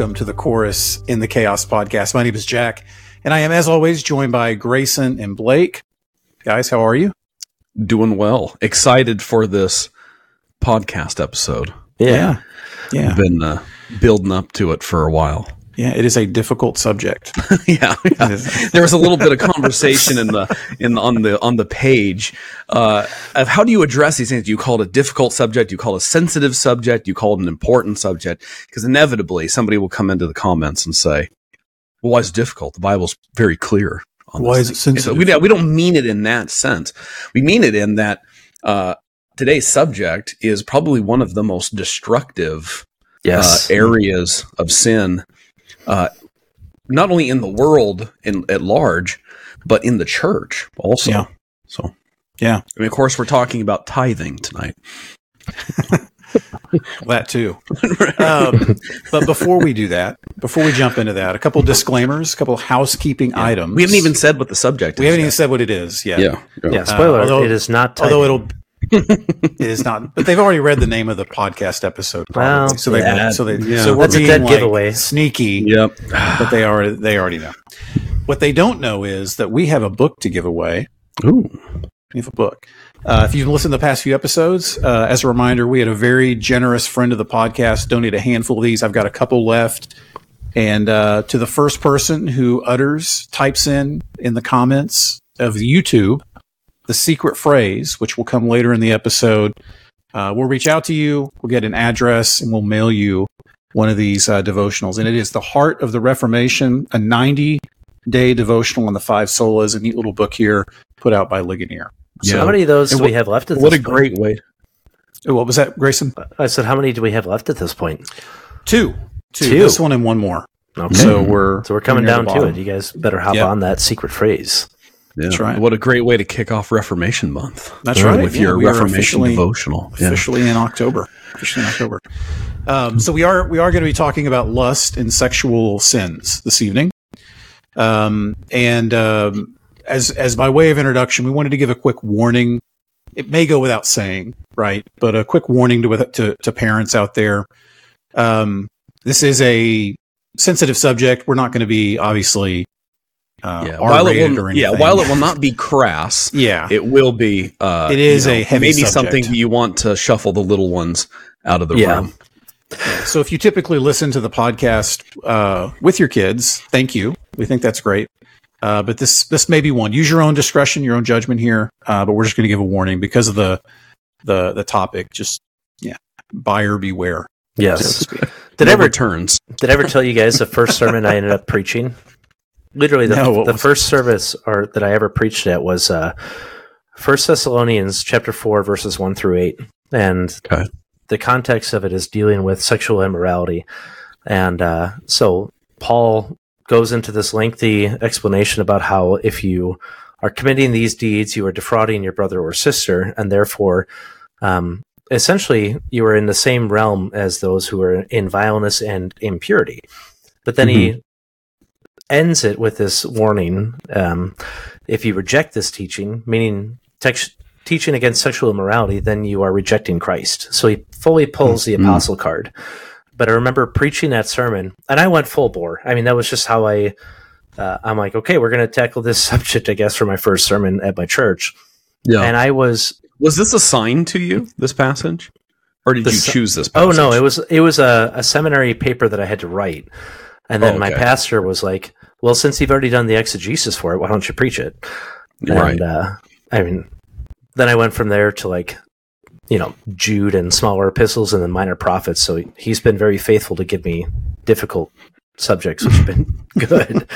Hello and welcome to the Chorus in the Chaos podcast. My name is Jack, and I am, as always, joined by Grayson and Blake. Guys, how are you? Doing well. Excited for this podcast episode. Yeah. Yeah. I've been uh, building up to it for a while. Yeah, it is a difficult subject. yeah, yeah. there was a little bit of conversation in the in on the on the page uh, of how do you address these things? Do you call it a difficult subject? Do you call it a sensitive subject? Do you call it an important subject? Because inevitably somebody will come into the comments and say, "Well, why is it difficult? The Bible's very clear." On why is it sensitive? So we, we don't mean it in that sense. We mean it in that uh, today's subject is probably one of the most destructive yes. uh, areas of sin uh, not only in the world in, at large, but in the church also. Yeah. So, yeah. I mean, of course, we're talking about tithing tonight. that too. Um, but before we do that, before we jump into that, a couple disclaimers, a couple housekeeping yeah. items. We haven't even said what the subject we is. We haven't yet. even said what it is yet. Yeah. Yeah. Spoiler: uh, although, it is not. Tithing. Although it'll it is not, but they've already read the name of the podcast episode. Probably. Well, so they, yeah. so they, yeah. so we're that's being a dead like giveaway. Sneaky. Yep. but they already, they already know. What they don't know is that we have a book to give away. Ooh. We have a book. Uh, if you've listened to the past few episodes, uh, as a reminder, we had a very generous friend of the podcast donate a handful of these. I've got a couple left. And uh, to the first person who utters, types in in the comments of YouTube the secret phrase, which will come later in the episode. Uh, we'll reach out to you. We'll get an address and we'll mail you one of these uh, devotionals. And it is The Heart of the Reformation, a 90 day devotional on the five solas, a neat little book here put out by Ligonier. So, how many of those do what- we have left at What a point? great way. Oh, what was that, Grayson? I said, how many do we have left at this point? Two. Two. Two. This one and one more. Okay. So we're So we're coming down to it. You guys better hop Yep. on that secret phrase. Yeah. That's right. What a great way to kick off Reformation Month. That's right. With Yeah, your Reformation officially- devotional. Yeah. officially in October. Officially in October. Um, so we are we are going to be talking about lust and sexual sins this evening. Um, and um, as as by way of introduction, we wanted to give a quick warning. It may go without saying, right? But a quick warning to to, to parents out there. Um, this is a sensitive subject. We're not going to be obviously uh, Yeah. While it, will, or yeah, while it will not be crass, yeah, it will be. Uh, It is you know, a heavy maybe subject. something you want to shuffle the little ones out of the Yeah. room. So if you typically listen to the podcast uh, with your kids, thank you. We think that's great. Uh, but this this may be one. Use your own discretion, your own judgment here. Uh, but we're just going to give a warning because of the the the topic. Just yeah, buyer beware. Yes. speak. Did No ever returns? did ever tell you guys the first sermon I ended up preaching? Literally, the, No, the was first service or that I ever preached at was uh, First Thessalonians chapter four verses one through eight, and Okay. the context of it is dealing with sexual immorality, and uh, so Paul goes into this lengthy explanation about how if you are committing these deeds, you are defrauding your brother or sister, and therefore, um, essentially, you are in the same realm as those who are in vileness and impurity. But then he ends it with this warning: um, if you reject this teaching, meaning teaching against sexual immorality, then you are rejecting Christ. So he fully pulls the Mhm. apostle card. But I remember preaching that sermon, and I went full bore. I mean, that was just how I. Uh, I'm like, okay, we're going to tackle this subject, I guess, for my first sermon at my church. Yeah. And I was, was this assigned to you? This passage, or did The you choose this? oh no, it was it was a, a seminary paper that I had to write, and then Oh, my pastor was like, "Well, since you've already done the exegesis for it, why don't you preach it?" right. And uh, I mean, then I went from there to like, you know, Jude and smaller epistles and then minor prophets. So he- he's been very faithful to give me difficult subjects, which have been good.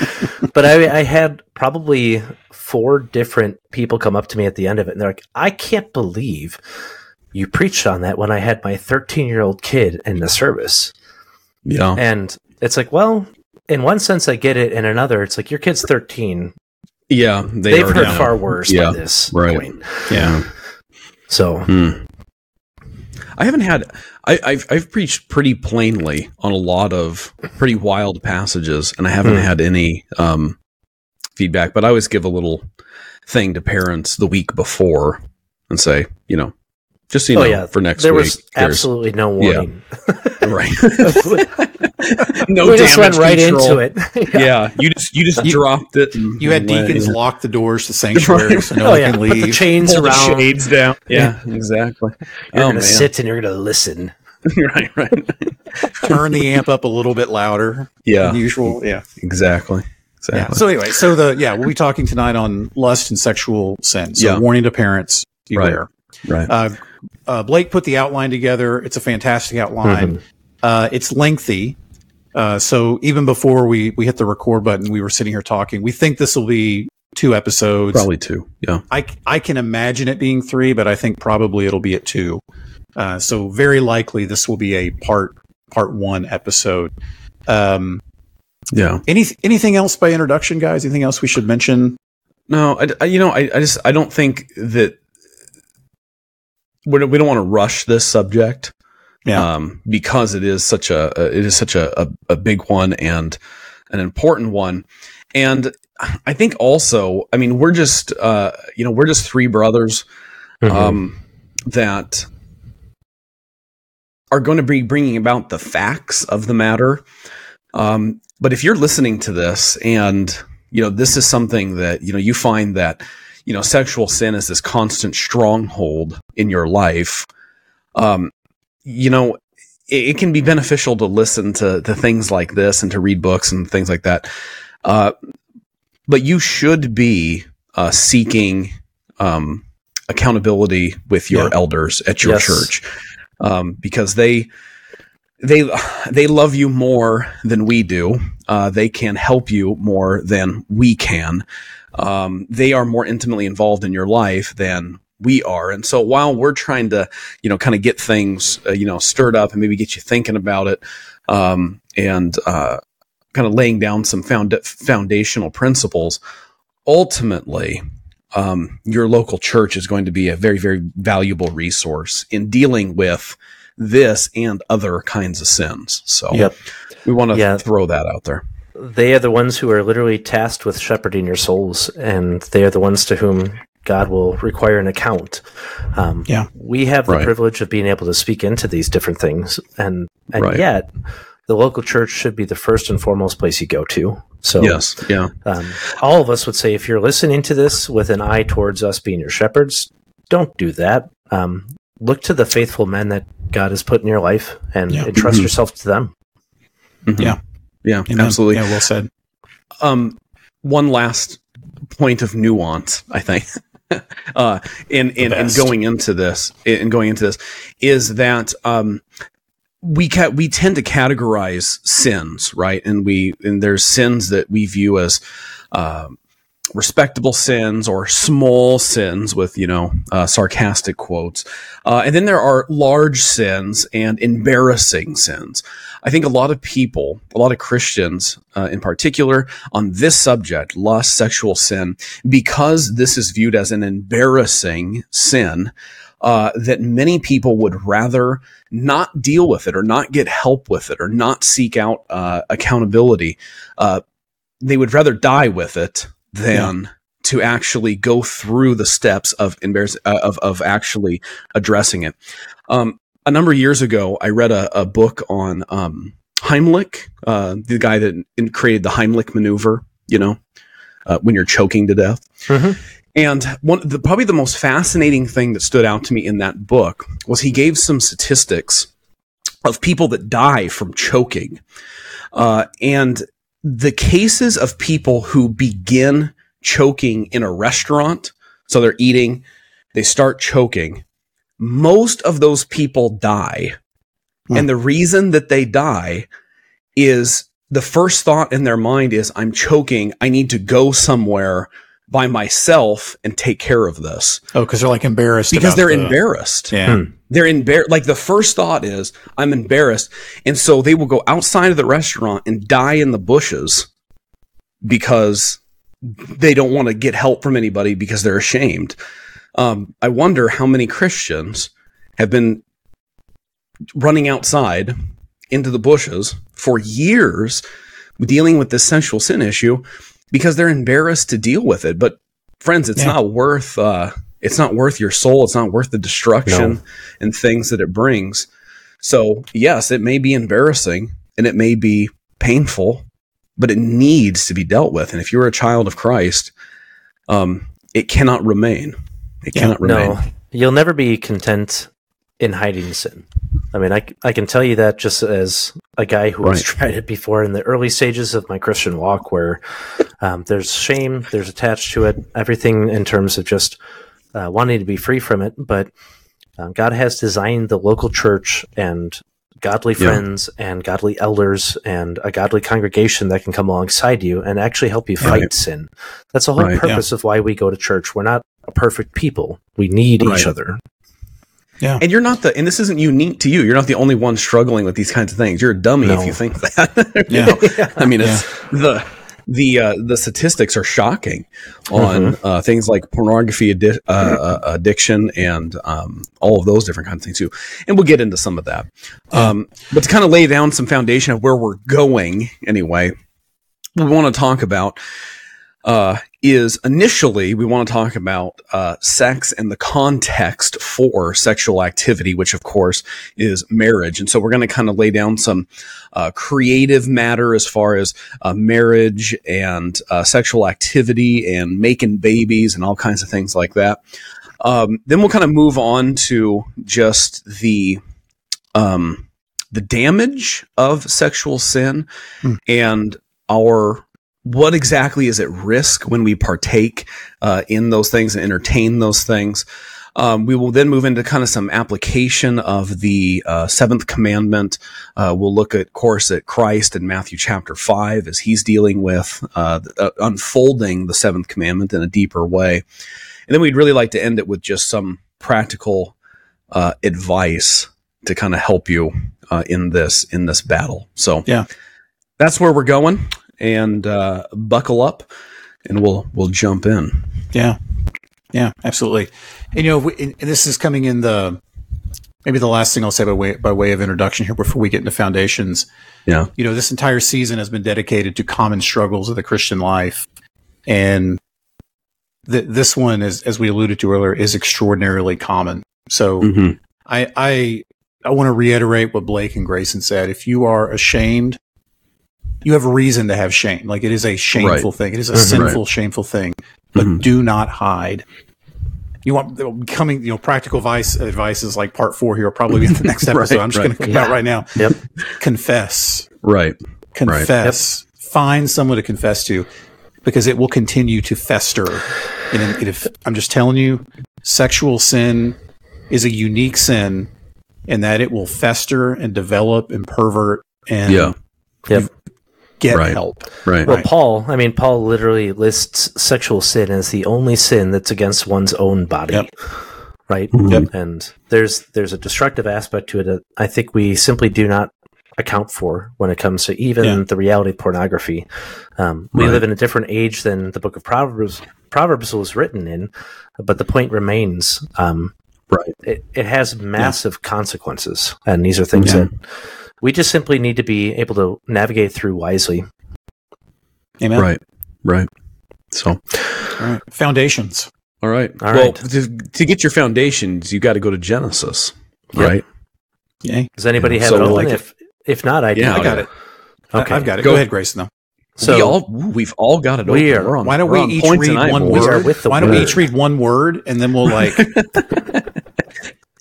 but I, I had probably four different people come up to me at the end of it, and they're like, "I can't believe you preached on that when I had my 13 year old kid in the service." Yeah. And it's like, well. In one sense, I get it. In another, it's like your kid's 13. Yeah. They have heard far worse Yeah, by this right. point. Yeah. So Hmm. I haven't had. I, I've I've preached pretty plainly on a lot of pretty wild passages, and I haven't Hmm. had any um, feedback. But I always give a little thing to parents the week before and say, you know, Just so you oh know, yeah, for next there week. was absolutely no warning. right. no we just went right control. into it. Yeah. you just you just You- dropped it. and- You had and went, deacons yeah. lock the doors to sanctuary so no oh one yeah, can put the chains Pull the around. shades down. Yeah, exactly. You're oh gonna man, sit and you're gonna listen. right, right. Turn the amp up a little bit louder Yeah, than usual. Yeah. exactly. Yeah. So anyway, so the yeah, we'll be talking tonight on lust and sexual sin. So Yeah. warning to parents, beware. right. Uh, uh, Blake put the outline together. It's a fantastic outline. Uh, it's lengthy. Uh, so even before we, we hit the record button, we were sitting here talking. We think this will be two episodes. Probably two. Yeah. I, I can imagine it being three, but I think probably it'll be at two. Uh, so very likely this will be a part part one episode. Um, Yeah. any anything else by introduction, guys? Anything else we should mention? No, I, I- you know, I, I just I don't think that we don't, we don't want to rush this subject. Yeah. Um, because it is such a, a it is such a, a, a big one and an important one. And I think also, I mean, we're just uh, you know, we're just three brothers Mm-hmm. um, that are going to be bringing about the facts of the matter. Um, but if you're listening to this and you know this is something that you know you find that you know sexual sin is this constant stronghold in your life, um, you know it, it can be beneficial to listen to to things like this and to read books and things like that. Uh, but you should be uh, seeking um, accountability with your Yeah. elders at your Yes. church um, because they they they love you more than we do. Uh, they can help you more than we can. Um, they are more intimately involved in your life than we are. And so while we're trying to, you know, kind of get things, uh, you know, stirred up and maybe get you thinking about it, um, and uh, kind of laying down some found- foundational principles, ultimately, um, your local church is going to be a very, very valuable resource in dealing with this and other kinds of sins. So Yep. we want to Yeah. throw that out there. They are the ones who are literally tasked with shepherding your souls, and they are the ones to whom God will require an account. Um, Yeah. we have the Right. privilege of being able to speak into these different things, and and Right. yet the local church should be the first and foremost place you go to. So Yes. Yeah. um, all of us would say if you're listening to this with an eye towards us being your shepherds, don't do that. Um, look to the faithful men that God has put in your life and Yeah. entrust Mhm. yourself to them. Mhm. Yeah. Yeah. Amen. Absolutely. Yeah, well said. um, one last point of nuance, I think, uh, in in, in going into this, in going into this, is that um, we ca- we tend to categorize sins, right? And we and there's sins that we view as um, respectable sins or small sins with you know uh, sarcastic quotes uh, and then there are large sins and embarrassing sins i think a lot of people a lot of christians uh, in particular on this subject lust sexual sin because this is viewed as an embarrassing sin uh, that many people would rather not deal with it or not get help with it or not seek out uh, accountability uh, they would rather die with it than to actually go through the steps of embarrass uh, of of actually addressing it. Um, a number of years ago, I read a, a book on um, Heimlich, uh, the guy that in- created the Heimlich maneuver. You know, uh, when you're choking to death. Mhm. And one, the, probably the most fascinating thing that stood out to me in that book was he gave some statistics of people that die from choking, uh, and the cases of people who begin choking in a restaurant, so they're eating, they start choking, most of those people die. Hmm. And the reason that they die is the first thought in their mind is, I'm choking. I need to go somewhere by myself and take care of this Oh, because they're like embarrassed because they're the- embarrassed Yeah. Hmm. they're embarrassed. Like the first thought is, I'm embarrassed. And so they will go outside of the restaurant and die in the bushes because they don't want to get help from anybody because they're ashamed. Um, I wonder how many Christians have been running outside into the bushes for years dealing with this sensual sin issue because they're embarrassed to deal with it. But friends, it's Yeah. not worth, uh, It's not worth your soul. It's not worth the destruction No. and things that it brings. So, yes, it may be embarrassing and it may be painful, but it needs to be dealt with. And if you're a child of Christ, um, it cannot remain. It Yeah, cannot remain. No, you'll never be content in hiding sin. I mean, I, I can tell you that just as a guy who has tried it before in the early stages of my Christian walk, where um, there's shame, there's attached to it, everything in terms of just uh, wanting to be free from it. But um, God has designed the local church and godly Yeah. friends and godly elders and a godly congregation that can come alongside you and actually help you fight Right. sin. That's the whole Right, yeah. purpose of why we go to church. We're not perfect people. We need Right. each other. Yeah. And you're not the, and this isn't unique to you. You're not the only one struggling with these kinds of things. You're a dummy No. if you think that. You Yeah. I mean, it's the, the, uh, the statistics are shocking on uh, things like pornography addi- uh, uh, addiction and um, all of those different kinds of things too. And we'll get into some of that. Um, but to kind of lay down some foundation of where we're going anyway, we want to talk about uh, is initially we want to talk about uh, sex and the context for sexual activity, which of course is marriage. And so we're going to kind of lay down some uh, creative matter as far as uh, marriage and uh, sexual activity and making babies and all kinds of things like that. Um, then we'll kind of move on to just the um, the damage of sexual sin Hmm. and our what exactly is at risk when we partake uh, in those things and entertain those things. Um, we will then move into kind of some application of the uh, seventh commandment. Uh, we'll look at course at Christ in Matthew chapter five as he's dealing with uh, uh, unfolding the seventh commandment in a deeper way, and then we'd really like to end it with just some practical uh, advice to kind of help you uh, in this in this battle. So Yeah. that's where we're going, and uh, buckle up, and we'll we'll jump in. Yeah, yeah, absolutely. And you know, we, and this is coming in the maybe the last thing I'll say by way by way of introduction here before we get into foundations. Yeah, You know, this entire season has been dedicated to common struggles of the Christian life, and th- this one, is, as we alluded to earlier, is extraordinarily common. So hmm I I I want to reiterate what Blake and Grayson said. If you are ashamed, you have reason to have shame. Like it is a shameful thing. It is a sinful, shameful thing. But Mhm. do not hide. You want coming, you know, practical advice is like part four here will probably be in the next Right, episode. I'm just right. going to come Yeah. out right now. Yep. Confess, right, confess, find someone to confess to, because it will continue to fester. And if I'm just telling you, sexual sin is a unique sin, in that it will fester and develop and pervert and Yeah. Yep. Get Right. help. right, Well, Right. Paul, I mean, Paul literally lists sexual sin as the only sin that's against one's own body. Yep. Right? Yep. And there's there's a destructive aspect to it that I think we simply do not account for when it comes to even Yeah. the reality of pornography. Um, we Right. live in a different age than the book of Proverbs Proverbs was written in, but the point remains. Um, right. it, it has massive consequences, and these are things Yeah. that we just simply need to be able to navigate through wisely. Amen. Right. Right. So, All right. Foundations. all right. All well, right. To, to get your foundations, you got to go to Genesis, Yep. right? Yay. Does anybody Yeah, have so it open? like if if not, I do. Yeah, I got it. Okay. I, have got it. Go. Go, ahead, Grayson. Though. So we all we've all got it. We open. are- We're on, Why don't we're we each read one boys. Word? with the Why don't we each read one word and then we'll like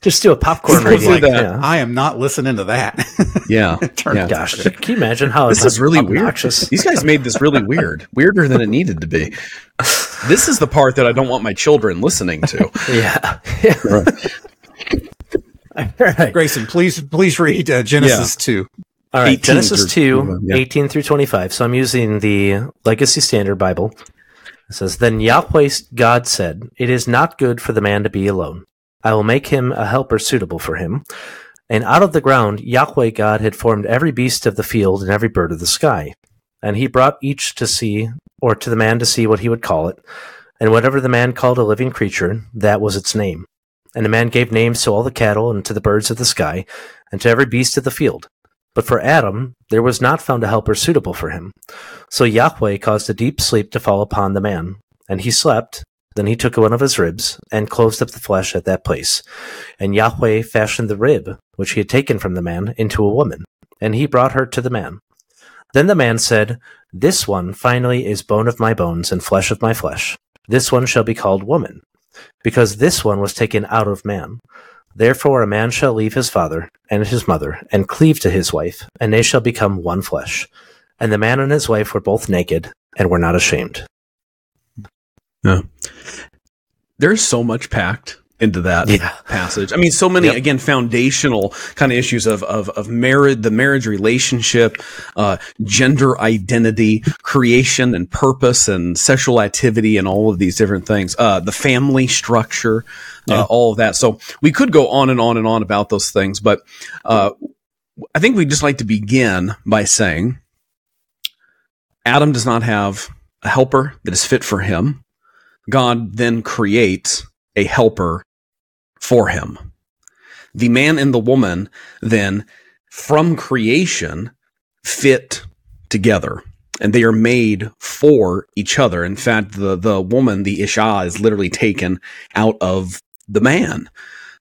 just do a popcorn We'll reading. do that. Yeah. I am not listening to that. Yeah. Turn yeah. it Gosh, can you imagine how This is really weird. These guys made this really weird, weirder than it needed to be. This is the part that I don't want my children listening to. Yeah. All right. Grayson, please please read uh, Genesis two. All right. Genesis through- 2, 18 through 25. So I'm using the Legacy Standard Bible. It says, Then Yahweh God said, It is not good for the man to be alone. I will make him a helper suitable for him. And out of the ground Yahweh God had formed every beast of the field and every bird of the sky. And he brought each to see, or to the man to see what he would call it. And whatever the man called a living creature, that was its name. And the man gave names to all the cattle and to the birds of the sky, and to every beast of the field. But for Adam, there was not found a helper suitable for him. So Yahweh caused a deep sleep to fall upon the man, and he slept, Then he took one of his ribs and closed up the flesh at that place. And Yahweh fashioned the rib, which he had taken from the man, into a woman. And he brought her to the man. Then the man said, This one finally is bone of my bones and flesh of my flesh. This one shall be called woman, because this one was taken out of man. Therefore a man shall leave his father and his mother, and cleave to his wife, and they shall become one flesh. And the man and his wife were both naked, and were not ashamed. Yeah. There's so much packed into that Yeah. passage. I mean, so many Yep. again foundational kind of issues of of of marriage, the marriage relationship, uh, gender identity, creation and purpose, and sexual activity, and all of these different things. Uh, the family structure, uh, all of that. So we could go on and on and on about those things, but uh, I think we'd just like to begin by saying Adam does not have a helper that is fit for him. God then creates a helper for him. The man and the woman then, from creation, fit together. And they are made for each other. In fact, the, the woman, the Isha, is literally taken out of the man.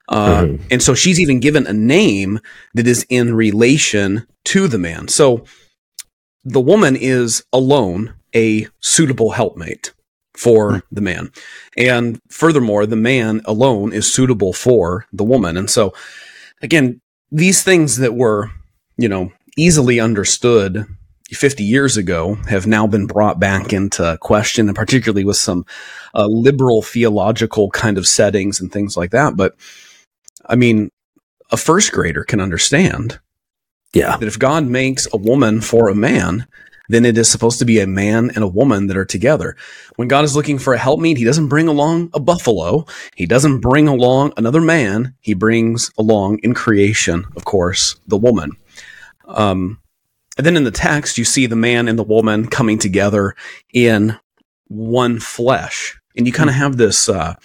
Uh, Mhm. And so she's even given a name that is in relation to the man. So the woman is alone a suitable helpmate for the man. And furthermore, the man alone is suitable for the woman. And so, again, these things that were, you know, easily understood 50 years ago have now been brought back into question, and particularly with some uh, liberal theological kind of settings and things like that. But I mean, a first grader can understand Yeah. that if God makes a woman for a man, then it is supposed to be a man and a woman that are together. When God is looking for a helpmeet, he doesn't bring along a buffalo. He doesn't bring along another man. He brings along in creation, of course, the woman. Um, and then in the text, you see the man and the woman coming together in one flesh. And you kind of have this uh,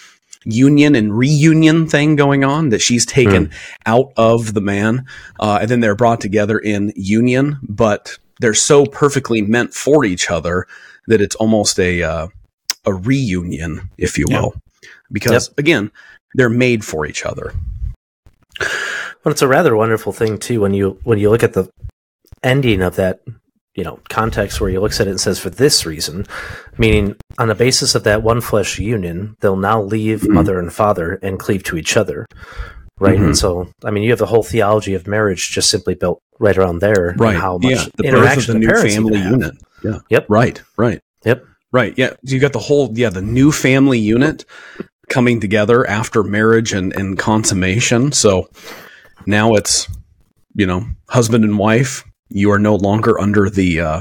union and reunion thing going on that she's taken out of the man. Uh, and then they're brought together in union, but they're so perfectly meant for each other that it's almost a uh, a reunion, if you Yeah. will, because again, they're made for each other. Well, it's a rather wonderful thing too when you when you look at the ending of that, you know, context where he looks at it and says, "For this reason," meaning on the basis of that one flesh union, they'll now leave Mhm. mother and father and cleave to each other, right? Mhm. And so, I mean, you have the whole theology of marriage just simply built right around there, Right. how much yeah, the birth of the the new family unit. Yeah. Yep. Right. Right. Yep. Right. Yeah. So you got the whole yeah the new family unit coming together after marriage and and consummation. So now it's you know husband and wife. You are no longer under the uh,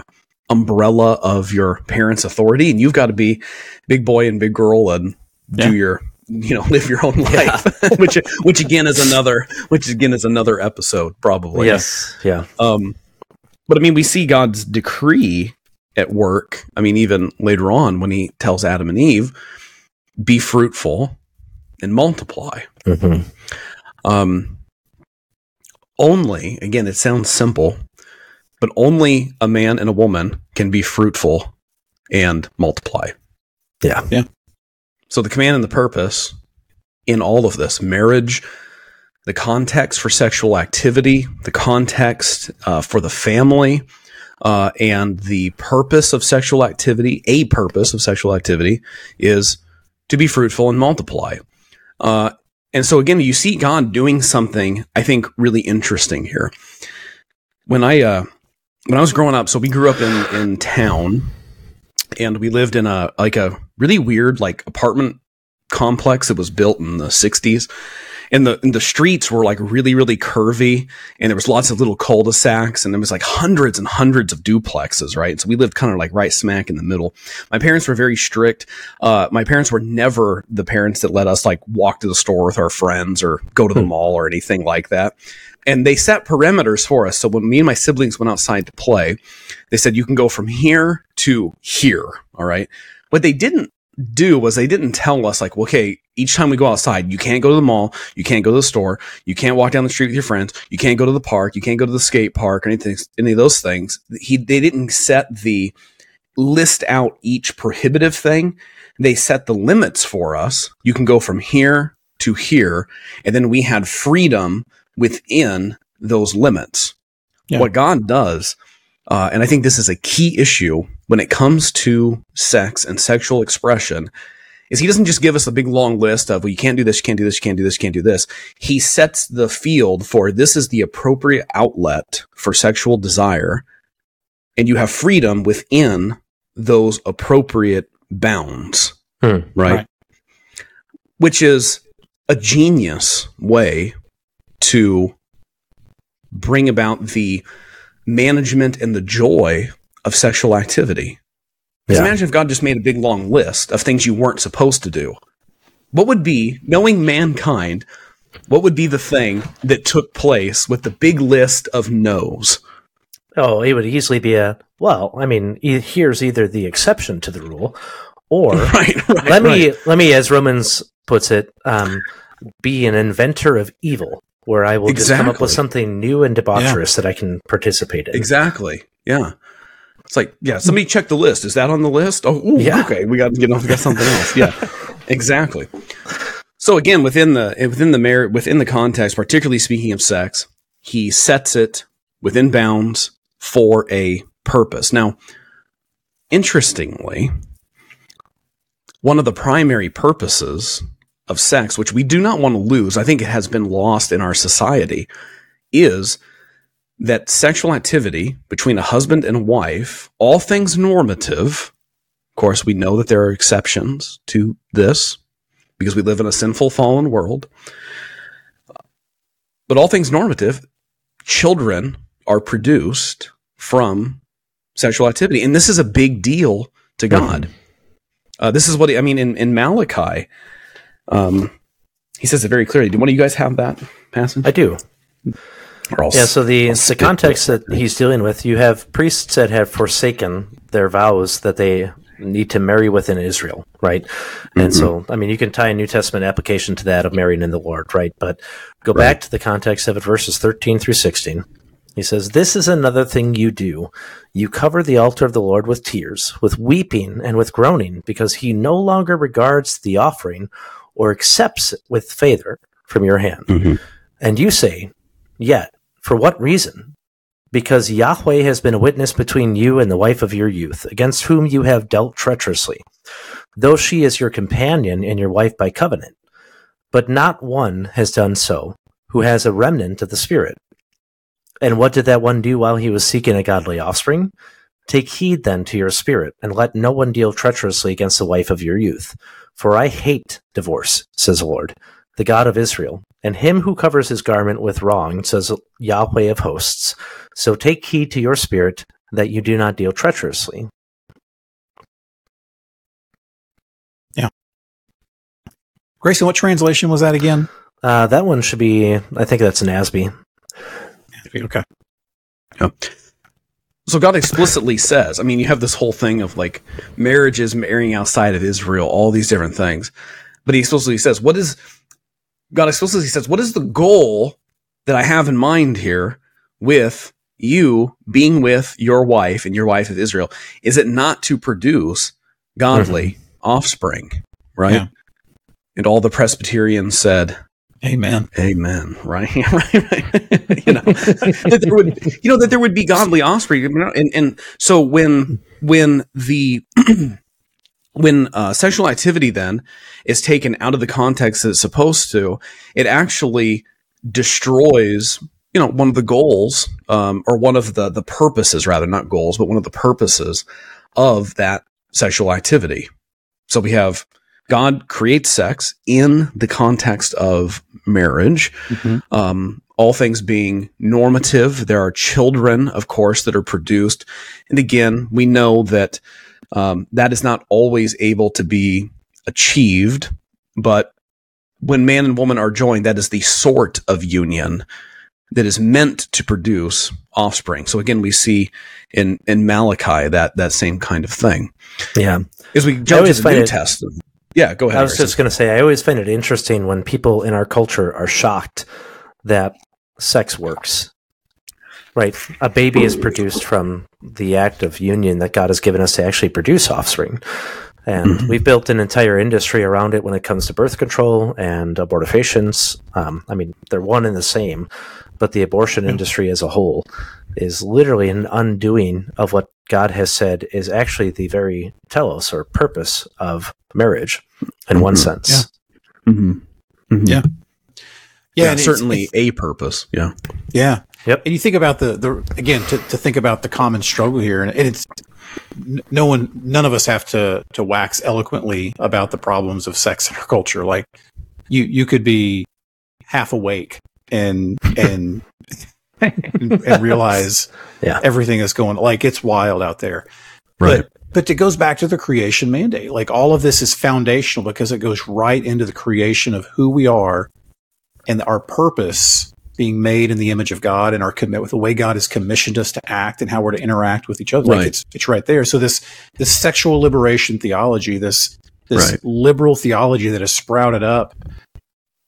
umbrella of your parents' authority, and you've got to be big boy and big girl and Yeah. do your you know live your own life, which which again is another which again is another episode probably. Yes. Yeah. Um, but I mean, we see God's decree at work. I mean, even later on when he tells Adam and Eve, be fruitful and multiply. hmm Um, only, again, it sounds simple, but only a man and a woman can be fruitful and multiply. Yeah. Yeah. So the command and the purpose in all of this marriage, the context for sexual activity, the context uh, for the family, uh, and the purpose of sexual activity, a purpose of sexual activity is to be fruitful and multiply. Uh, and so again, you see God doing something I think really interesting here. When I uh, when I was growing up, so we grew up in in town, and we lived in a like a really weird like apartment complex that was built in the '60s, and the and the streets were like really really curvy, and there was lots of little cul-de-sacs, and there was like hundreds and hundreds of duplexes, right? So we lived kind of like right smack in the middle. My parents were very strict. Uh, my parents were never the parents that let us like walk to the store with our friends or go to the Hmm. mall or anything like that. And they set perimeters for us. So when me and my siblings went outside to play, they said you can go from here to here. All right. What they didn't do was they didn't tell us like, okay, each time we go outside, you can't go to the mall, you can't go to the store, you can't walk down the street with your friends, you can't go to the park, you can't go to the skate park or anything, any of those things. He they didn't set the list out each prohibitive thing. they set the limits for us. You can go from here to here, and then we had freedom within those limits. Yeah. What God does, uh, and I think this is a key issue when it comes to sex and sexual expression, is He doesn't just give us a big long list of, well, you can't do this, you can't do this, you can't do this, you can't do this. He sets the field for this is the appropriate outlet for sexual desire, and you have freedom within those appropriate bounds, Hmm. right? Right. Which is a genius way to bring about the management and the joy of sexual activity. Yeah. imagine if God just made a big long list of things you weren't supposed to do. What would be, knowing mankind, what would be the thing that took place with the big list of no's? Oh, it would easily be a well. I mean, e- here's either the exception to the rule, or Right, right. let me right. let me, as Romans puts it, um, be an inventor of evil, where I will just come up with something new and debaucherous that I can participate in. Exactly. Yeah. It's like, yeah, somebody check the list. Is that on the list? Oh, ooh, Yeah. okay. We got to get off. We got something else. Yeah, exactly. So again, within the within the merit within the context, particularly speaking of sex, he sets it within bounds for a purpose. Now, interestingly, one of the primary purposes of sex, which we do not want to lose, I think it has been lost in our society, is that sexual activity between a husband and wife, all things normative, of course, we know that there are exceptions to this because we live in a sinful, fallen world. But all things normative, children are produced from sexual activity. And this is a big deal to God. Uh, this is what, I mean, in, in Malachi, um, he says it very clearly. Do one of you guys have that passage? I do. Yeah, so the, the context that he's dealing with, you have priests that have forsaken their vows that they need to marry within Israel, right? And so, I mean, you can tie a New Testament application to that of marrying in the Lord, right? But go back to the context of it, verses 13 through 16. He says, This is another thing you do. You cover the altar of the Lord with tears, with weeping, and with groaning, because he no longer regards the offering or accepts it with favor from your hand. Mhm. And you say, Yet, for what reason? Because Yahweh has been a witness between you and the wife of your youth, against whom you have dealt treacherously, though she is your companion and your wife by covenant. But not one has done so, who has a remnant of the Spirit. And what did that one do while he was seeking a godly offspring? Take heed then to your spirit, and let no one deal treacherously against the wife of your youth. For I hate divorce, says the Lord, the God of Israel, and him who covers his garment with wrong, says Yahweh of hosts. So take heed to your spirit, that you do not deal treacherously. Yeah. Grayson, what translation was that again? Uh, that one should be, I think that's an LSB. Okay. So God explicitly says, I mean, you have this whole thing of like marriages marrying outside of Israel, all these different things. But he explicitly says, what is God explicitly says, what is the goal that I have in mind here with you being with your wife and your wife of Israel? Is it not to produce godly mm-hmm. offspring? Right? Yeah. And all the Presbyterians said, Amen. Amen. Right. right. right. you know that there would, you know, that there would be godly offspring, and and so when when the when uh, sexual activity then is taken out of the context that it's supposed to, it actually destroys, you know, one of the goals, um, or one of the the purposes, rather not goals, but one of the purposes of that sexual activity. So we have God creates sex in the context of marriage. Mhm. Um, all things being normative, there are children, of course, that are produced. And again, we know that um, that is not always able to be achieved, but when man and woman are joined, that is the sort of union that is meant to produce offspring. So again, we see in in Malachi that that same kind of thing. Yeah. As we jump to always the New it- Testament, yeah, go ahead. I was Harrison. just going to say, I always find it interesting when people in our culture are shocked that sex works. Right? A baby is produced from the act of union that God has given us to actually produce offspring. And Mhm. we've built an entire industry around it when it comes to birth control and abortifacients. Um, I mean, they're one and the same, but the abortion industry as a whole is literally an undoing of what God has said is actually the very telos or purpose of marriage in one Mhm. sense. Mhm. Mhm. Yeah. Yeah, and it's- certainly a purpose. Yeah. Yeah. Yep. And you think about the, the again, to, to think about the common struggle here, and it's no one, none of us have to, to wax eloquently about the problems of sex in our culture. Like you, you could be half awake and, and, and, and realize Yeah. everything is going like it's wild out there. Right. But but it goes back to the creation mandate. Like all of this is foundational because it goes right into the creation of who we are and our purpose being made in the image of God and our commit with the way God has commissioned us to act and how we're to interact with each other. Like it's it's right there. So this this sexual liberation theology, this this Right. liberal theology that has sprouted up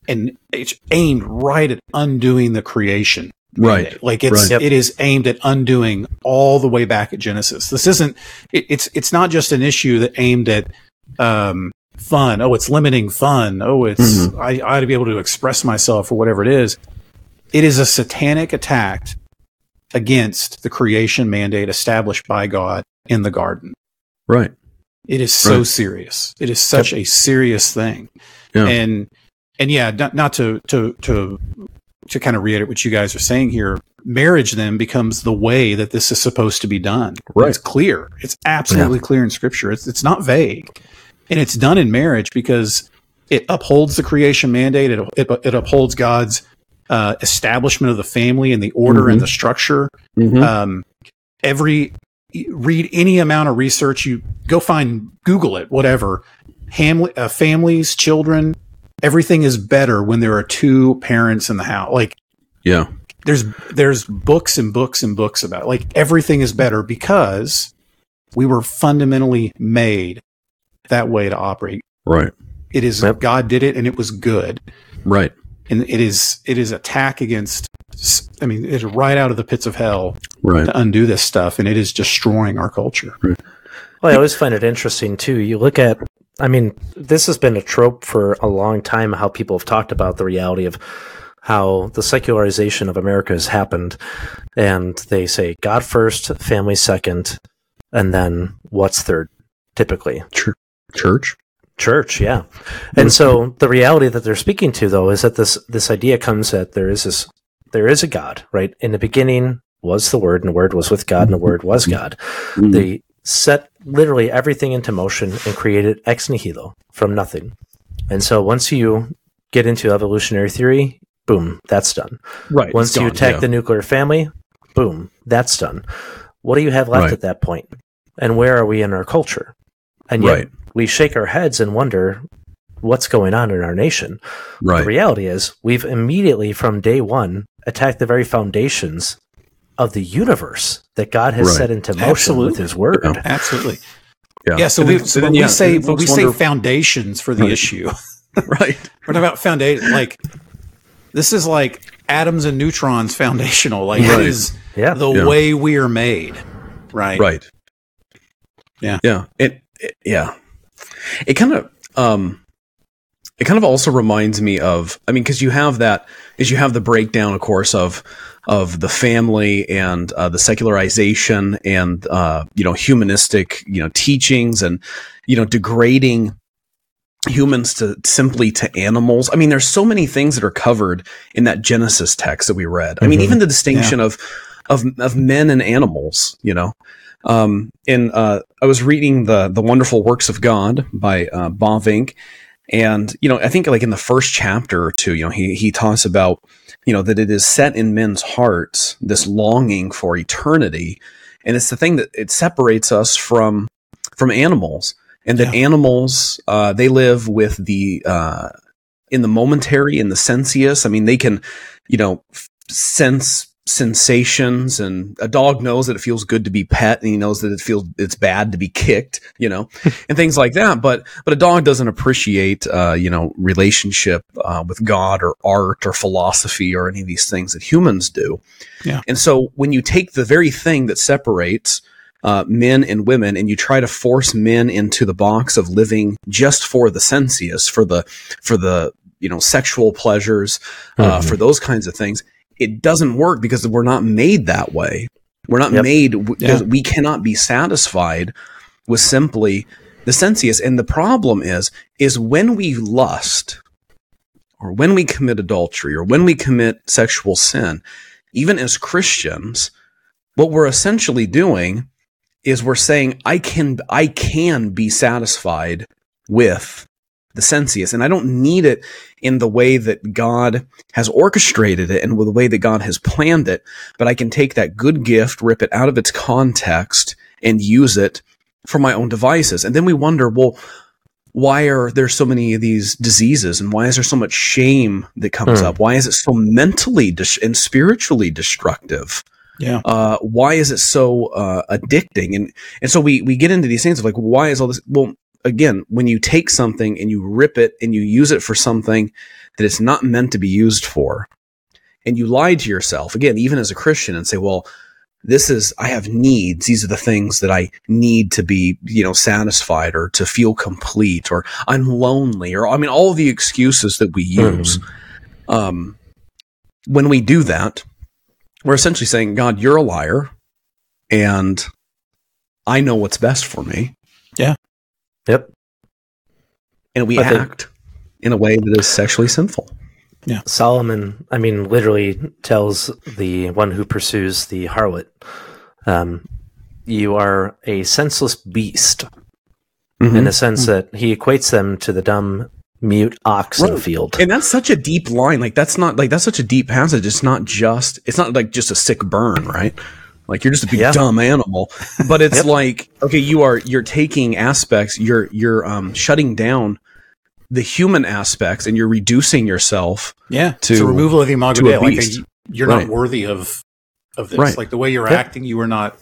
and it's aimed right at undoing the creation Right. Like it's Right. It is aimed at undoing all the way back at Genesis. This isn't it, it's it's not just an issue that aimed at um, fun. Oh, it's limiting fun. Oh, it's Mhm. I, I ought to be able to express myself or whatever it is. It is a satanic attack against the creation mandate established by God in the garden. Right. It is so Right. serious. It is such a serious thing. Yeah. And and yeah, not, not to to to to kind of reiterate what you guys are saying here. Marriage then becomes the way that this is supposed to be done. Right. It's clear. It's absolutely clear in Scripture. It's it's not vague, and it's done in marriage because it upholds the creation mandate. It it, it upholds God's uh, establishment of the family and the order Mhm. and the structure Mhm. um, every read any amount of research you go find google it whatever Ham, uh, families children everything is better when there are two parents in the house like yeah. there's there's books and books and books about it. like everything is better because we were fundamentally made that way to operate Right. it is Yep. god did it and it was good Right. And it is it is attack against i mean it's right out of the pits of hell Right. to undo this stuff, and it is destroying our culture. Well, I always find it interesting too. You look at, I mean, this has been a trope for a long time. How people have talked about the reality of how the secularization of America has happened, and they say God first, family second, and then what's third? Typically, Church. Church. Yeah, and so the reality that they're speaking to, though, is that this this idea comes that there is this there is a God, right? In the beginning was the Word, and the Word was with God, and the Word was God Mhm. they set literally everything into motion and created ex nihilo from nothing. And so once you get into evolutionary theory, boom, that's done. right. Once it's you attack yeah. the nuclear family, boom, that's done. What do you have left Right. at that point? And where are we in our culture? And yet Right. we shake our heads and wonder what's going on in our nation. The reality is we've immediately from day one attacked the very foundations of the universe that God has Right. set into motion Absolutely. with his word. Yeah. Absolutely. Yeah. Yeah. So we, then- so then, when we say, then but we folks say wonder- foundations for the Right. issue. right. We're talking about foundation. Like this is like atoms and neutrons foundational. Like Right. it is Yeah. the Yeah. way we are made. Right. Right. Yeah. Yeah. It, it yeah. It kind of um it kind of also reminds me of I mean cuz you have that is you have the breakdown of course of of the family and uh, the secularization and uh, you know humanistic you know teachings and you know degrading humans to simply to animals. I mean there's so many things that are covered in that Genesis text that we read. I mean Mhm. even the distinction of of of men and animals, you know. Um, and uh, I was reading the the wonderful works of God by uh, Bavinck, and you know I think like in the first chapter or two, you know he he talks about you know that it is set in men's hearts this longing for eternity, and it's the thing that it separates us from from animals, and that animals uh, they live with the uh, in the momentary in the sensuous. I mean they can you know sense sensations and a dog knows that it feels good to be pet and he knows that it feels it's bad to be kicked you know and things like that but but a dog doesn't appreciate uh you know relationship uh, with god or art or philosophy or any of these things that humans do Yeah. and so when you take the very thing that separates uh, men and women, and you try to force men into the box of living just for the sensuous, for the for the you know sexual pleasures, uh, Mhm. for those kinds of things, it doesn't work because we're not made that way. We're not Yep. made. Yeah. We cannot be satisfied with simply the sensuous. And the problem is, is when we lust, or when we commit adultery, or when we commit sexual sin, even as Christians, what we're essentially doing is we're saying, I can, I can be satisfied with the sensuous, and I don't need it in the way that God has orchestrated it and with the way that God has planned it, but I can take that good gift, rip it out of its context, and use it for my own devices. And then we wonder, well, why are there so many of these diseases and why is there so much shame that comes Hmm. up? Why is it so mentally dis- and spiritually destructive? Yeah. Uh, why is it so uh, addicting? And and so we we get into these things of like, why is all this? Well, again, when you take something and you rip it and you use it for something that it's not meant to be used for, and you lie to yourself again, even as a Christian, and say, well, this is I have needs. These are the things that I need to be, you know, satisfied or to feel complete, or I'm lonely, or I mean, all the excuses that we use. Um, when we do that, we're essentially saying, God, you're a liar, and I know what's best for me, Yep. and we But they- act in a way that is sexually sinful. Yeah. Solomon, I mean, literally tells the one who pursues the harlot, um, you are a senseless beast, Mm-hmm. in the sense that he equates them to the dumb, mute ox in the field. And that's such a deep line. Like that's not like that's such a deep passage. It's not just it's not like just a sick burn, right? Like you're just a big Yeah. dumb animal. But it's Yep. like okay, you are you're taking aspects, you're you're um shutting down the human aspects and you're reducing yourself. Yeah, to- it's a removal of the imago to a Dei. Like beast. you- you're Right. not worthy of of this. Right. Like the way you're Yep. acting, you are not.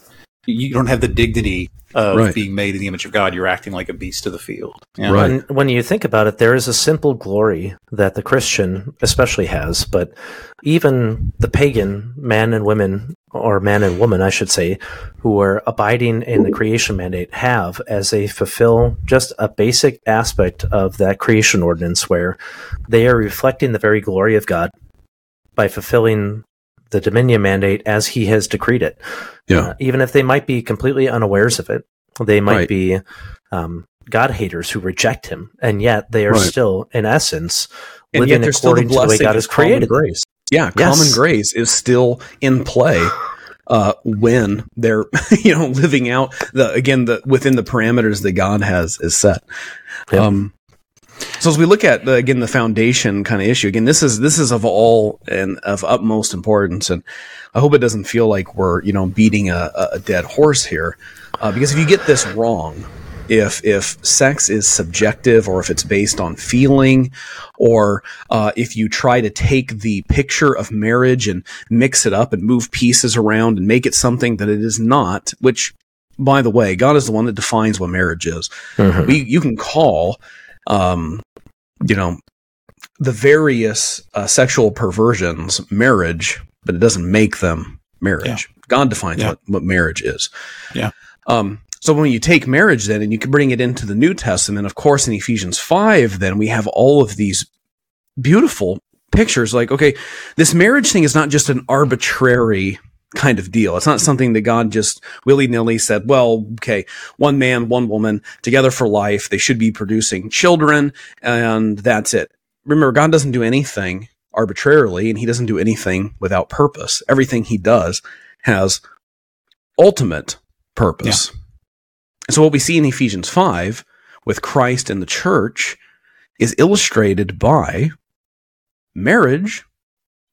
You don't have the dignity of Right. being made in the image of God. You're acting like a beast of the field. Yeah. Right. When, when you think about it, there is a simple glory that the Christian especially has, but even the pagan men and women, or man and woman, I should say, who are abiding in the creation mandate have as they fulfill just a basic aspect of that creation ordinance where they are reflecting the very glory of God by fulfilling the dominion mandate as he has decreed it. Yeah. Uh, even if they might be completely unawares of it, they might Right. be um, God haters who reject him, and yet they are Right. still, in essence, And living yet there's still the according to the way God of has created. grace. Yeah, Yes. common grace is still in play uh, when they're you know living out the again the within the parameters that God has is set. Yep. Um, so as we look at the, again the foundation kind of issue again, this is this is of all and of utmost importance, and I hope it doesn't feel like we're you know beating a, a dead horse here, uh, because if you get this wrong, if if sex is subjective or if it's based on feeling or uh, if you try to take the picture of marriage and mix it up and move pieces around and make it something that it is not which by the way god is the one that defines what marriage is Mhm. we you can call um you know the various uh, sexual perversions marriage but it doesn't make them marriage god defines Yeah. what, what marriage is Yeah. um so when you take marriage then and you can bring it into the new testament of course in ephesians 5 then we have all of these beautiful pictures like okay this marriage thing is not just an arbitrary kind of deal. It's not something that god just willy-nilly said well okay one man one woman together for life. They should be producing children and that's it. Remember god doesn't do anything arbitrarily and he doesn't do anything without purpose. Everything he does has ultimate purpose and so what we see in ephesians 5 with christ and the church is illustrated by marriage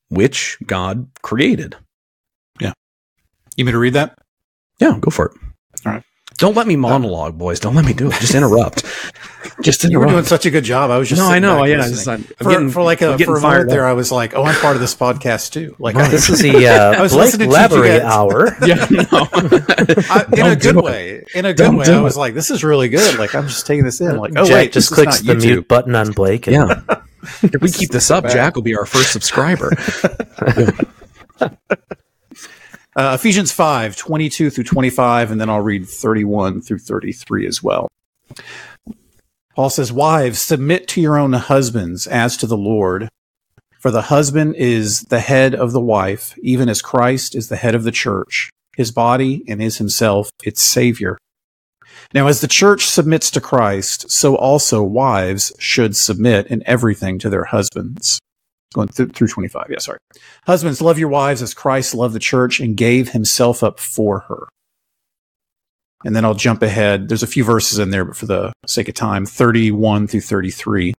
which god created Yeah. You mean to read that? yeah go for it. Don't let me monologue boys don't let me do it just interrupt just interrupt. You were doing such a good job. I was just no i know yeah just, I'm, I'm for, getting, for like a for a moment there. I was like, "Oh, I'm part of this podcast too." Like, Right. This is the uh, I Blake listening to you Lavery hour. yeah no I, in a good way. In a good Don't way, I was it. like, "This is really good." Like, I'm just taking this in. Like, oh Jack wait, just clicks the mute button on Blake. And yeah if we keep this up bad. jack will be our first subscriber Uh, Ephesians 5, 22 through 25, and then I'll read 31 through 33 as well. Paul says, Wives, submit to your own husbands as to the Lord. For the husband is the head of the wife, even as Christ is the head of the church, his body, and is himself its Savior. Now, as the church submits to Christ, so also wives should submit in everything to their husbands. Going through, through 25. Yeah, sorry. Husbands, love your wives as Christ loved the church and gave himself up for her. And then I'll jump ahead. There's a few verses in there, but for the sake of time, 31 through 33.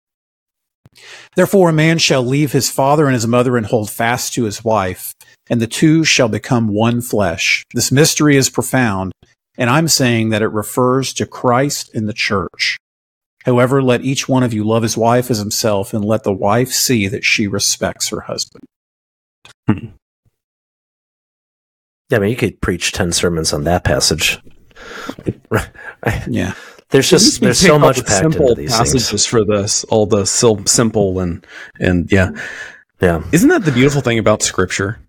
Therefore, a man shall leave his father and his mother and hold fast to his wife, and the two shall become one flesh. This mystery is profound, and I'm saying that it refers to Christ and the church. However, let each one of you love his wife as himself, and let the wife see that she respects her husband. Hmm. Yeah, I mean, you could preach 10 sermons on that passage. Yeah. There's just, there's so much the packed simple into these passages things. for this, all the sil- simple and and yeah. Yeah. Isn't that the beautiful thing about Scripture?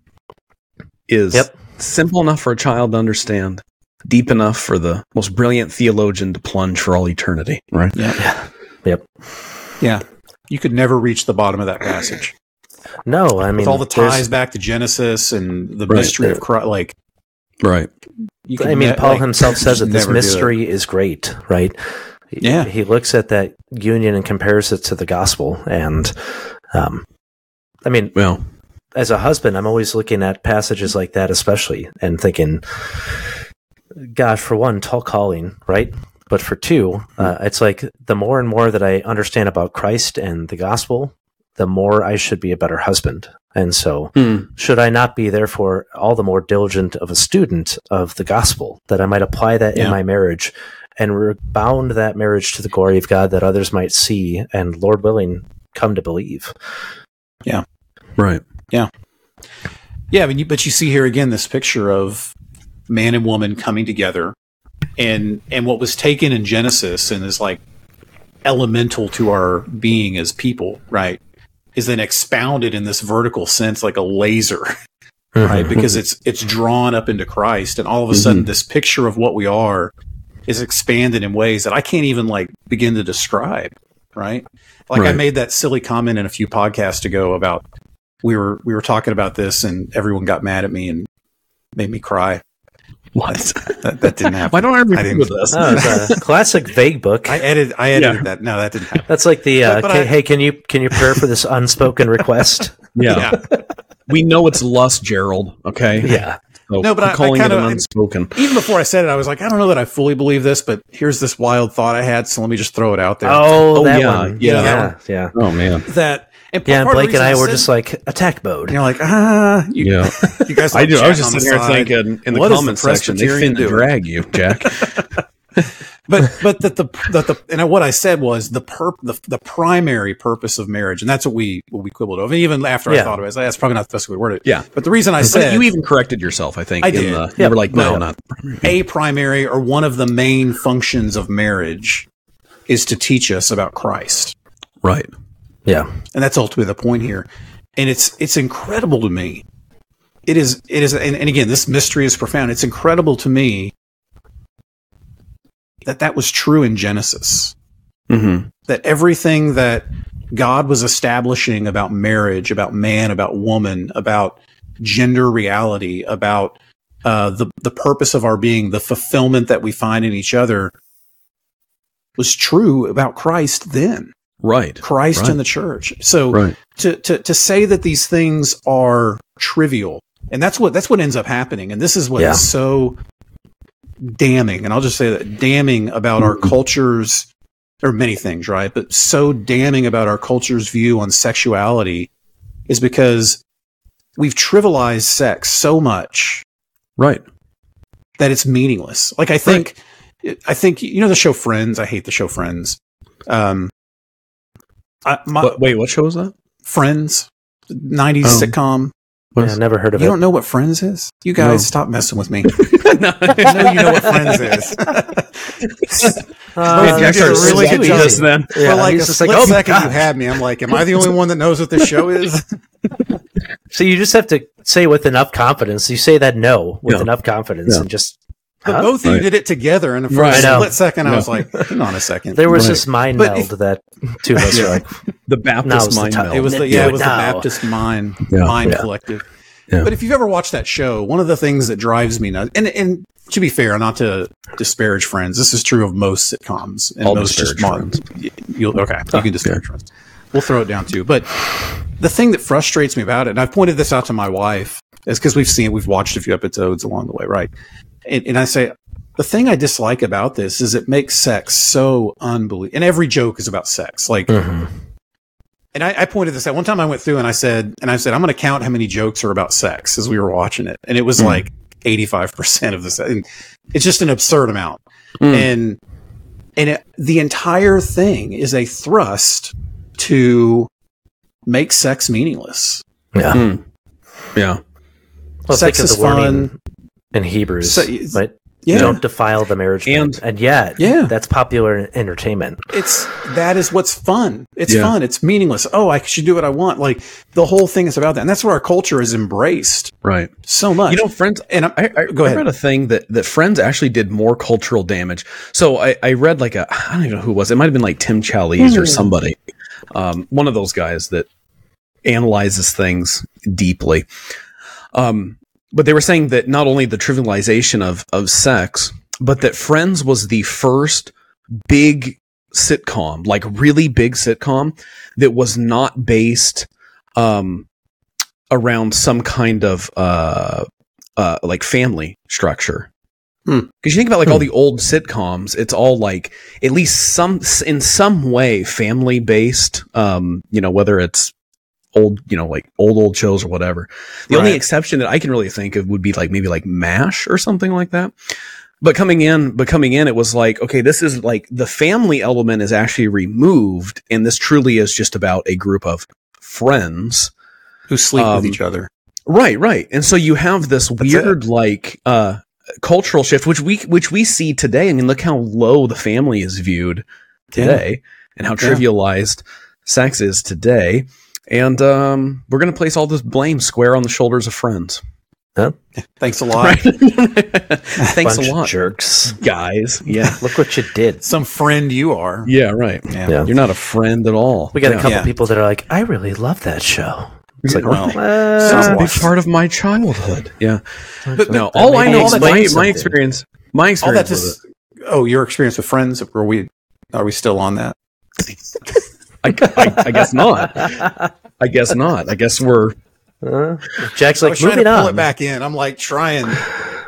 Is Yep. simple enough for a child to understand, deep enough for the most brilliant theologian to plunge for all eternity. Right? Yeah. Yep. Yeah. You could never reach the bottom of that passage. No, I mean, With all the ties back to Genesis and the Right. mystery of Christ, like, Right. you I mean, ne- Paul like, himself says that this never do it. mystery is great, right? Yeah. He looks at that union and compares it to the gospel. And, um, I mean, Well. as a husband, I'm always looking at passages like that, especially, and thinking, God, for one, tall calling, right? But for two, uh, it's like the more and more that I understand about Christ and the gospel, the more I should be a better husband. And so, Hmm. should I not be therefore all the more diligent of a student of the gospel that I might apply that in my marriage and rebound that marriage to the glory of God that others might see and Lord willing come to believe. Yeah. Right. Yeah, Yeah. I mean, but you see here again this picture of man and woman coming together, and and what was taken in Genesis and is like elemental to our being as people, right? Is then expounded in this vertical sense like a laser, right? Mhm. Because it's it's drawn up into Christ, and all of a sudden, this picture of what we are is expanded in ways that I can't even like begin to describe, right? Like I made that silly comment in a few podcasts ago about we were we were talking about this, and everyone got mad at me and made me cry. What? That, that didn't happen. Why don't I I remember didn't- this? Oh, it's a classic vague book. I edited. I edited Yeah. that. No, that didn't happen. That's like the uh, But- but "Hey, I- hey, can you can you pray for this unspoken request? yeah. We know it's lust, Gerald. Okay. yeah, So No, but I'm I- I calling kinda- it an unspoken. Even before I said it, I was like, I don't know that I fully believe this, but here's this wild thought I had, so let me just throw it out there. Oh, Oh, that yeah, one. yeah. yeah, yeah. Oh man. That and Yeah, and part of the Blake and reason I were said- just like attack mode. and you're like, ah, you, Yeah. you guys. I like do. I was just sitting here thinking in the What is the comment section, they Presbyterian fin to drag you, Jack. but but that the that the and what I said was the perp the, the primary purpose of marriage, and that's what we what we quibbled over. Even after I thought of it, like, that's probably not the best way to word it. Yeah. But the reason I But said you even corrected yourself, I think. I in did. The, Yeah. You were like, no, Yeah. not. a primary or one of the main functions of marriage is to teach us about Christ. Right. Yeah, and that's ultimately the point here. And it's it's incredible to me. It is it is and, and again this mystery is profound. It's incredible to me that that was true in genesis. Mm-hmm. that everything that god was establishing about marriage about man about woman about gender reality about uh, the the purpose of our being the fulfillment that we find in each other was true about christ then Right. christ Right. and the church so Right. to, to to say that these things are trivial and that's what that's what ends up happening and this is what is Yeah. so damning and i'll just say that damning about our culture's there are many things right but so damning about our culture's view on sexuality is because we've trivialized sex so much Right. that it's meaningless like i think i think you know the show friends i hate the show friends um I, my, But wait, what show was that? Friends, 90s Oh. sitcom. Yeah, never heard of You it. You don't know what Friends is? You guys No. stop messing with me. no. I know you know what Friends is. Uh, Man, Jack you're started really good job. just then. Yeah, For like a just split like, oh, second you had me. I'm like, am I the only one that knows what this show is? So you just have to say with enough confidence. You say that no with Yeah. enough confidence, Yeah. and just But Huh? both of you did it together, and for Right. a I know. split second, I was like, hang on a second. there was Right. this mind But meld if- that two of us were like, The Baptist the mind time. meld. It was the yeah, it it was the. Baptist Mind Yeah. Mind Yeah. Collective. Yeah. But if you've ever watched that show, one of the things that drives me nuts, and and to be fair, not to disparage Friends, this is true of most sitcoms and I'll most just disparage mon- You'll, okay, you can disparage Friends. We'll throw it down too. But the thing that frustrates me about it, and I've pointed this out to my wife, is because we've seen, we've watched a few episodes along the way, right? And, and I say, the thing I dislike about this is it makes sex so unbelievable. And every joke is about sex. Like, mhm. and I, I pointed this out one time. I went through and I said, and I said, I'm going to count how many jokes are about sex as we were watching it, and it was Mm. like 85 percent of this. And it's just an absurd amount, Mm. and and it, the entire thing is a thrust to make sex meaningless. yeah. Mm. Yeah. Well, sex is the warning fun. In Hebrews, So it's- right? Yeah, Don't defile the marriage bed. And- and yet, Yeah. that's popular entertainment. it's that is what's fun. It's Yeah. fun. It's meaningless. Oh, I should do what I want. Like the whole thing is about that, and that's what our culture has embraced Right. so much. You know, friends. and I'm, I, I, Go I ahead. read a thing that, that Friends actually did more cultural damage. So I, I read like a I don't even know who it was. It might have been like Tim Challies or somebody, um, one of those guys that analyzes things deeply. Um, but they were saying that not only the trivialization of of sex, but that Friends was the first big sitcom, like really big sitcom, that was not based um, around some kind of uh, uh, like family structure. Hmm. Because you think about like all Hmm. the old sitcoms, it's all like at least some in some way family based. Um, you know, whether it's old, you know, like old old shows or whatever. The only exception that I can really think of would be like maybe like Mash or something like that. But coming in, but coming in, it was like, okay, this is like the family element is actually removed, and this truly is just about a group of friends. who sleep um, with each other. Right, right. And so you have this That's weird like uh cultural shift which we which we see today. I mean, look how low the family is viewed today and how Yeah. trivialized sex is today. And um we're going to place all this blame square on the shoulders of friends. Thanks a lot. Right. Thanks Bunch a of lot, jerks. guys. Yeah. Look what you did. Some friend you are. Yeah, right. Yeah. Yeah. You're not a friend at all. We got a couple Yeah. people that are like, I really love that show. It's like, Well, well, Sounds a big part of my childhood. Yeah. But No, all I maybe know, explains my, my experience, my All experience that just. Oh, your experience with friends? Are we? Are we still on that? I, I, I guess not. I guess not. I guess we're Uh, Jack's I like, was trying moving to pull it back in. I'm like trying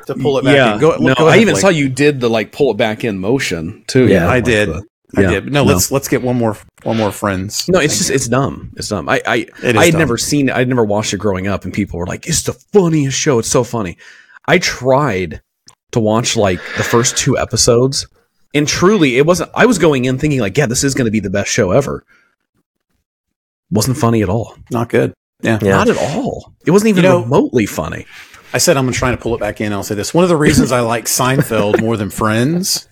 to pull it back yeah. in. Go, no, go I even Blake. saw you did the like pull it back in motion too. Yeah, you know, I like did. the- I yeah. did. No, No. let's let's get one more one more friends. No, it's just it's dumb. It's dumb. I I It is I had dumb. never seen it. I'd never watched it growing up, and people were like, "It's the funniest show. It's so funny." I tried to watch like the first two episodes, and truly, it wasn't. I was going in thinking like, "Yeah, this is going to be the best show ever." Wasn't funny at all. not good. Yeah. Yeah. Not at all. It wasn't even You know- remotely funny. I said I'm trying to pull it back in. I'll say this. One of the reasons I like Seinfeld more than Friends.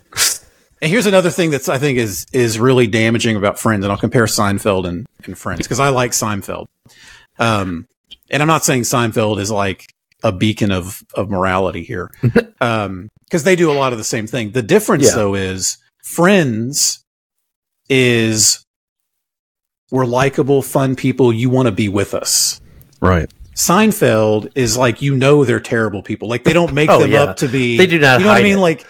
And here's another thing that's I think is is really damaging about Friends, and I'll compare Seinfeld and, and Friends because I like Seinfeld. Um, and I'm not saying Seinfeld is like a beacon of of morality here, um, because they do a lot of the same thing. The difference Yeah. though is Friends is we're likable, fun people. You want to be with us. Right. Seinfeld is like you know they're terrible people. Like they don't make Oh, them yeah. up to be. They do not You know what I mean? it. Like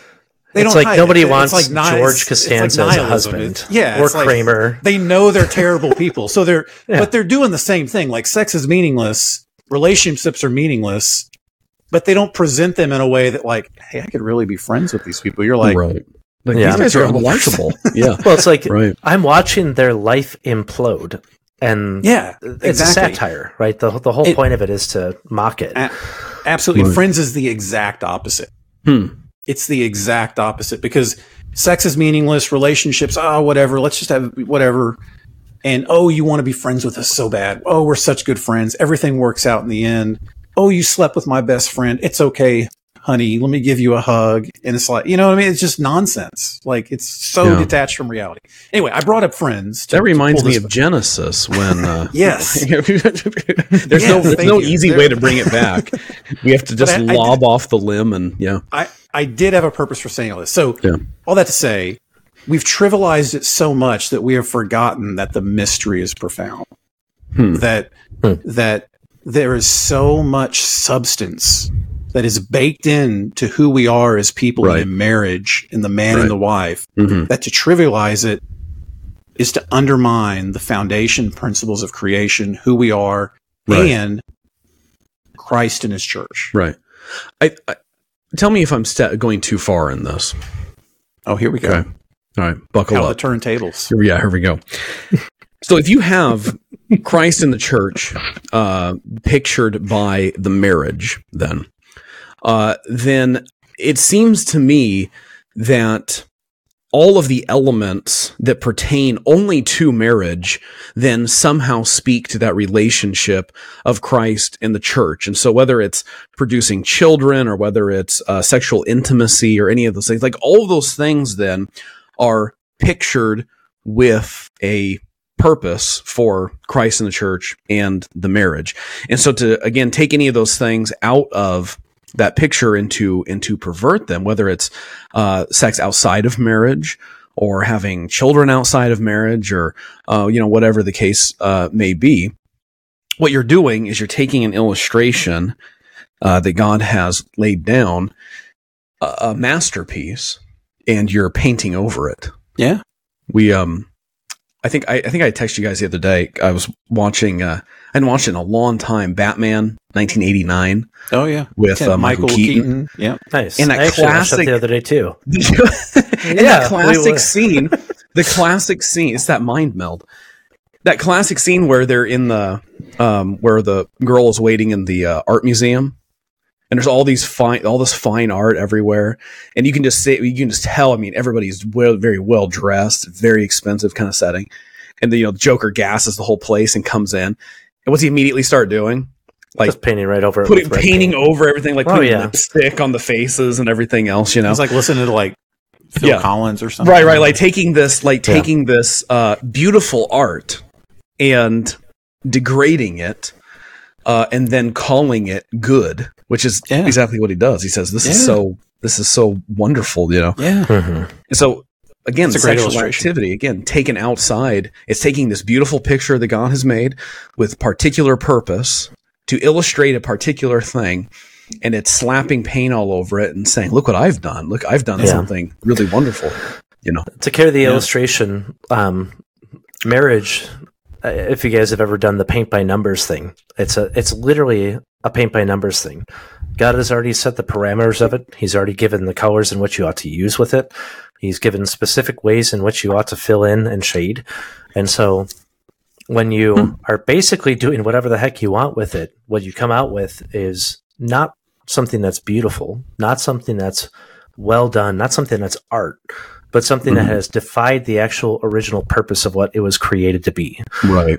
they it's don't. like nobody it. Wants like George Costanza like as a husband. Yeah, or like- Kramer. They know they're terrible people, so they're Yeah. but they're doing the same thing. Like sex is meaningless, relationships are meaningless, but they don't present them in a way that like, hey, I could really be friends with these people. You're like, right. Like, Yeah. these guys are Terrible. unlikable. yeah. Well, it's like Right. I'm watching their life implode, and yeah, it's exactly. a satire, right? The the whole It- point of it is to mock it. A- absolutely. Right. Friends is the exact opposite. Hmm. It's the exact opposite because sex is meaningless, relationships, oh, whatever, let's just have whatever. And oh, you want to be friends with us so bad. Oh, we're such good friends. Everything works out in the end. oh, you slept with my best friend. It's okay, honey. Let me give you a hug. And it's like, you know what I mean? It's just nonsense. Like it's so Yeah. detached from reality. Anyway, I brought up friends. to- That reminds me of Genesis when uh, Yes. there's Yeah, no there's no you. easy There- way to bring it back. We have to just I- I lob off the limb and yeah. I, I did have a purpose for saying all this. So, Yeah. all that to say, we've trivialized it so much that we have forgotten that the mystery is profound. Hmm. That Hmm. that there is so much substance that is baked in to who we are as people Right. in marriage, in the man Right. and the wife. hmm That to trivialize it is to undermine the foundation principles of creation, who we are, Right. and Christ and His church. Right. I, I tell me if I'm st- going too far in this. Oh, here we go. Okay. All right, buckle How up. the turntables. Here- yeah, here we go. so if you have Christ in the church uh, pictured by the marriage, then uh, then it seems to me that all of the elements that pertain only to marriage then somehow speak to that relationship of Christ and the church. And so whether it's producing children or whether it's uh, sexual intimacy or any of those things, like all of those things then are pictured with a purpose for Christ and the church and the marriage. And so to again take any of those things out of that picture into into pervert them, whether it's uh, sex outside of marriage or having children outside of marriage or uh, you know whatever the case uh, may be, what you're doing is you're taking an illustration uh, that God has laid down, a, a masterpiece, and you're painting over it Yeah. we um i think i, I think i texted you guys the other day. I was watching uh i hadn't watched it in a long time. Batman 1989 Oh yeah, with uh, michael, keaton, Yeah, Nice. And that I classic- the other day too. in Yeah, that classic were- scene the classic scene it's that mind meld. That classic scene where they're in the um where the girl is waiting in the uh, art museum and there's all these fine all this fine art everywhere and you can just say you can just tell i mean everybody's well, very well dressed very expensive kind of setting and the you know joker gasses the whole place and comes in and what's he immediately start doing like Just painting right over putting painting paint. over everything like Oh, putting yeah. lipstick on the faces and everything else you know it's like listening to like Phil Yeah. Collins or something. right right like taking this like Yeah. taking this uh beautiful art and degrading it uh and then calling it good which is Yeah. exactly what he does he says this is so this is so wonderful you know yeah, Mhm. so again, the great sexual activity again taken outside. It's taking this beautiful picture that God has made with particular purpose to illustrate a particular thing, and it's slapping paint all over it and saying, "Look what I've done! Look, I've done Yeah. something really wonderful." You know, To carry the Yeah. illustration, um, marriage. uh, If you guys have ever done the paint by numbers thing, it's a it's literally a paint by numbers thing. God has already set the parameters of it. He's already given the colors in which you ought to use with it. He's given specific ways in which you ought to fill in and shade. And so when you Hmm. are basically doing whatever the heck you want with it, what you come out with is not something that's beautiful, not something that's well done, not something that's art, but something that Mhm. has defied the actual original purpose of what it was created to be. right?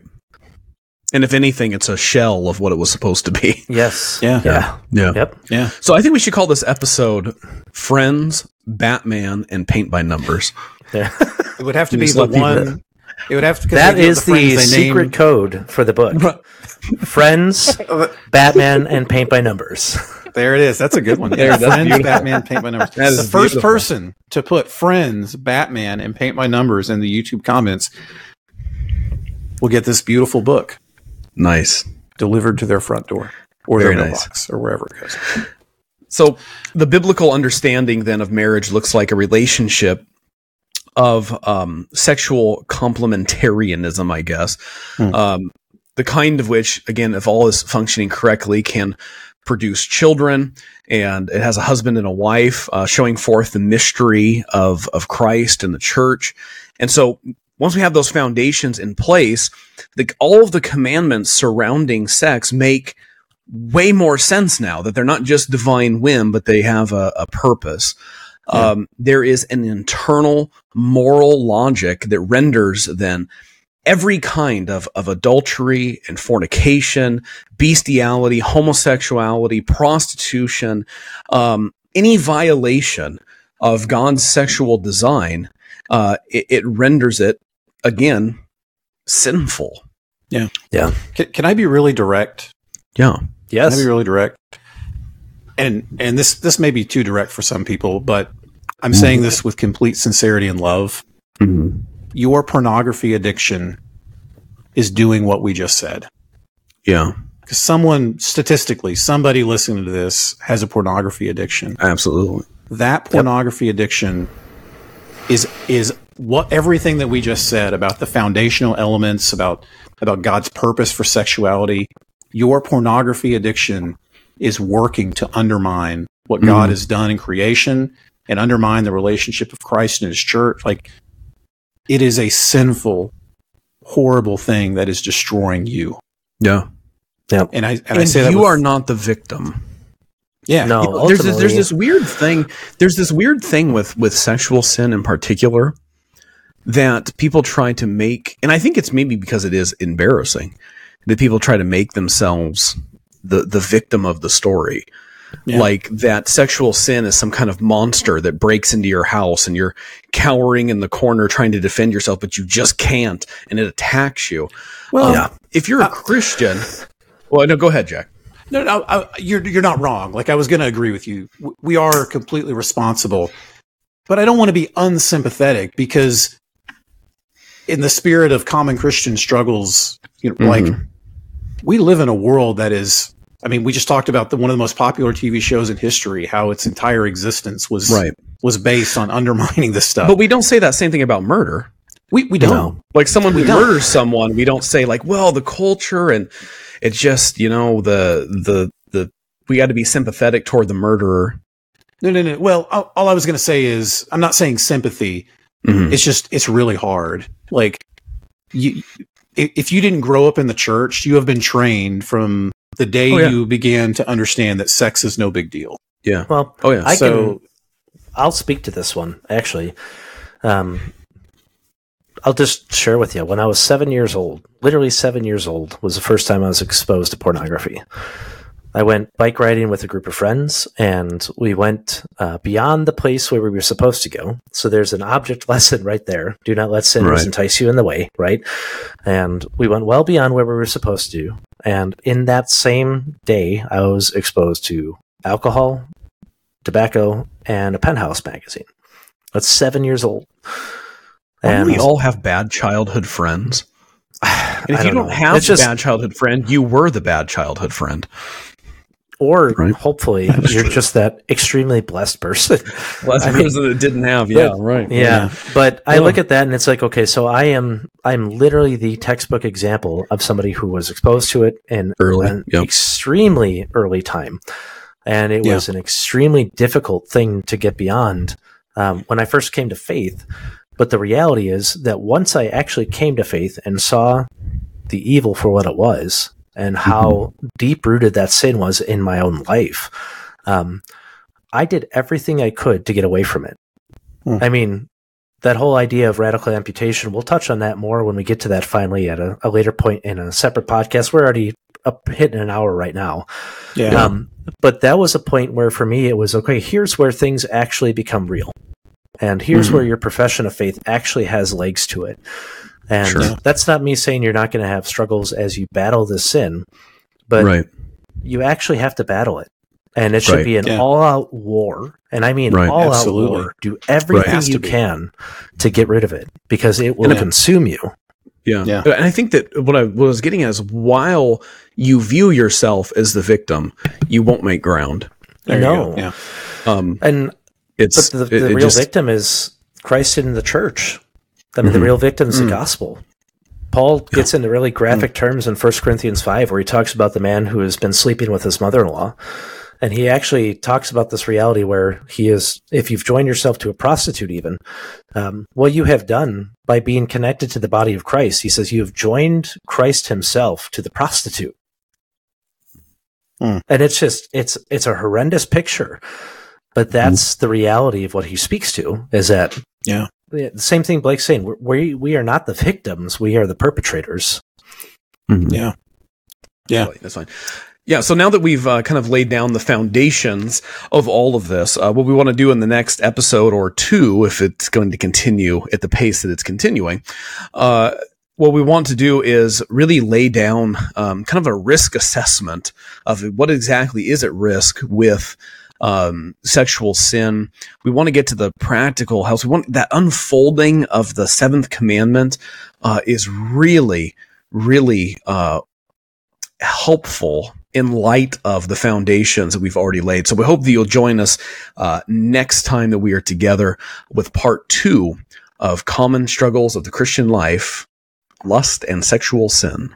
And if anything, it's a shell of what it was supposed to be. Yes. Yeah. Yeah. Yeah. Yep. yeah. So I think we should call this episode "Friends, Batman, and Paint by Numbers." Yeah. It would have to be the let people- one. It would have to. That they do is the, friends secret name- code for the book. Friends, Batman, and Paint by Numbers. There it is. That's a good one. There, that's Friends, beautiful. Batman, Paint by Numbers. That the first beautiful. person to put Friends, Batman, and Paint by Numbers in the YouTube comments will get this beautiful book Nice. delivered to their front door or Very their nice. mailbox or wherever it goes. So the biblical understanding then of marriage looks like a relationship of um, sexual complementarianism, I guess. Hmm. Um, the kind of which, again, if all is functioning correctly, can produce children, and it has a husband and a wife, uh, showing forth the mystery of of Christ and the church. And so, once we have those foundations in place, the, all of the commandments surrounding sex make way more sense now that they're not just divine whim, but they have a, a purpose. Yeah. Um, there is an internal moral logic that renders then every kind of, of adultery and fornication, bestiality, homosexuality, prostitution, um, any violation of God's sexual design, uh, it, it renders it again sinful. Yeah. Yeah. Can, can I be really direct? Yeah. Yes. Can I be really direct? And and this this may be too direct for some people, but I'm saying this with complete sincerity and love. Mm-hmm. Your pornography addiction is doing what we just said. Yeah. Because someone statistically, somebody listening to this has a pornography addiction. Absolutely. That pornography addiction is is what everything that we just said about the foundational elements about about God's purpose for sexuality. Your pornography addiction is working to undermine what God Mhm. has done in creation and undermine the relationship of Christ and His church. Like it is a sinful, horrible thing that is destroying you. Yeah. Yeah. And I and, I And say that you with- are not the victim. yeah No, You know, there's this, there's this weird thing. There's this weird thing with with sexual sin in particular that people try to make, and I think it's maybe because it is embarrassing that people try to make themselves the the victim of the story. Yeah. Like that sexual sin is some kind of monster that breaks into your house and you're cowering in the corner trying to defend yourself, but you just can't, and it attacks you. Well, Um, Yeah. If you're a Christian, well, no, go ahead, Jack. No, no, I, you're you're not wrong. Like I was going to agree with you. We are completely responsible, but I don't want to be unsympathetic because, in the spirit of common Christian struggles, you know, like Mhm. we live in a world that is. I mean, we just talked about the one of the most popular TV shows in history, how its entire existence was Right. was based on undermining this stuff. But we don't say that same thing about murder. we we don't. No. like someone who We murders someone we don't say like well the culture and it's just you know the the the we got to be sympathetic toward the murderer No, no, no. Well, all, all I was going to say is I'm not saying sympathy. Mhm. it's just it's really hard like you if you didn't grow up in the church you have been trained from the day Oh, yeah. you began to understand that sex is no big deal yeah Well, oh yeah I so can. I'll speak to this one actually. Um, I'll just share with you. When I was seven years old, literally seven years old, was the first time I was exposed to pornography. I went bike riding with a group of friends, and we went uh, beyond the place where we were supposed to go. So there's an object lesson right there. Do not let sinners Right. entice you in the way, right? And we went well beyond where we were supposed to. And in that same day, I was exposed to alcohol, tobacco, and a penthouse magazine. That's seven years old. and we all have bad childhood friends and if I you don't know. have It's the just- bad childhood friend you were the bad childhood friend or Right. hopefully That's you're true. just that extremely blessed person. well that's I mean- person that didn't have yeah right yeah, but I Yeah. look at that and it's like, okay, so I am I'm literally the textbook example of somebody who was exposed to it in Early, an yep. extremely early time, and it Yeah. was an extremely difficult thing to get beyond um, when I first came to faith. But the reality is that once I actually came to faith and saw the evil for what it was and how deep rooted that sin was in my own life, um, I did everything I could to get away from it. Hmm. I mean, that whole idea of radical amputation, we'll touch on that more when we get to that finally at a, a later point in a separate podcast. We're already up hitting an hour right now. yeah Um, but that was a point where for me it was okay, here's where things actually become real. And here's Mhm. where your profession of faith actually has legs to it. And Sure. that's not me saying you're not going to have struggles as you battle this sin, but right you actually have to battle it. And it should Right. be an Yeah. all out war. And I mean Right. all out war. Do everything Has to you be. can to get rid of it because it will And- consume you. Yeah. Yeah. And I think that what I, what I was getting at is while you view yourself as the victim, you won't make ground. there no. yeah Um, And it's but the, it- the it real just- victim is Christ in the church. I mean, the Mhm. real victim is Mm. the gospel. Paul gets into really graphic terms in 1 Corinthians 5 where he talks about the man who has been sleeping with his mother in law. And he actually talks about this reality where he is, if you've joined yourself to a prostitute, even, um, what you have done by being connected to the body of Christ, he says, you have joined Christ himself to the prostitute. Hmm. And it's just, it's, it's a horrendous picture. But that's the reality of what he speaks to is that Yeah. The same thing Blake's saying. We're, we we are not the victims. We are the perpetrators. Mhm. Yeah. Yeah. Totally, That's fine. Yeah. So now that we've uh, kind of laid down the foundations of all of this, uh, what we want to do in the next episode or two, if it's going to continue at the pace that it's continuing, uh, what we want to do is really lay down um, kind of a risk assessment of what exactly is at risk with um, sexual sin. We want to get to the practical health. We want that unfolding of the seventh commandment uh, is really, really uh, helpful in light of the foundations that we've already laid. So we hope that you'll join us uh, next time that we are together with part two of common struggles of the Christian life, lust and sexual sin.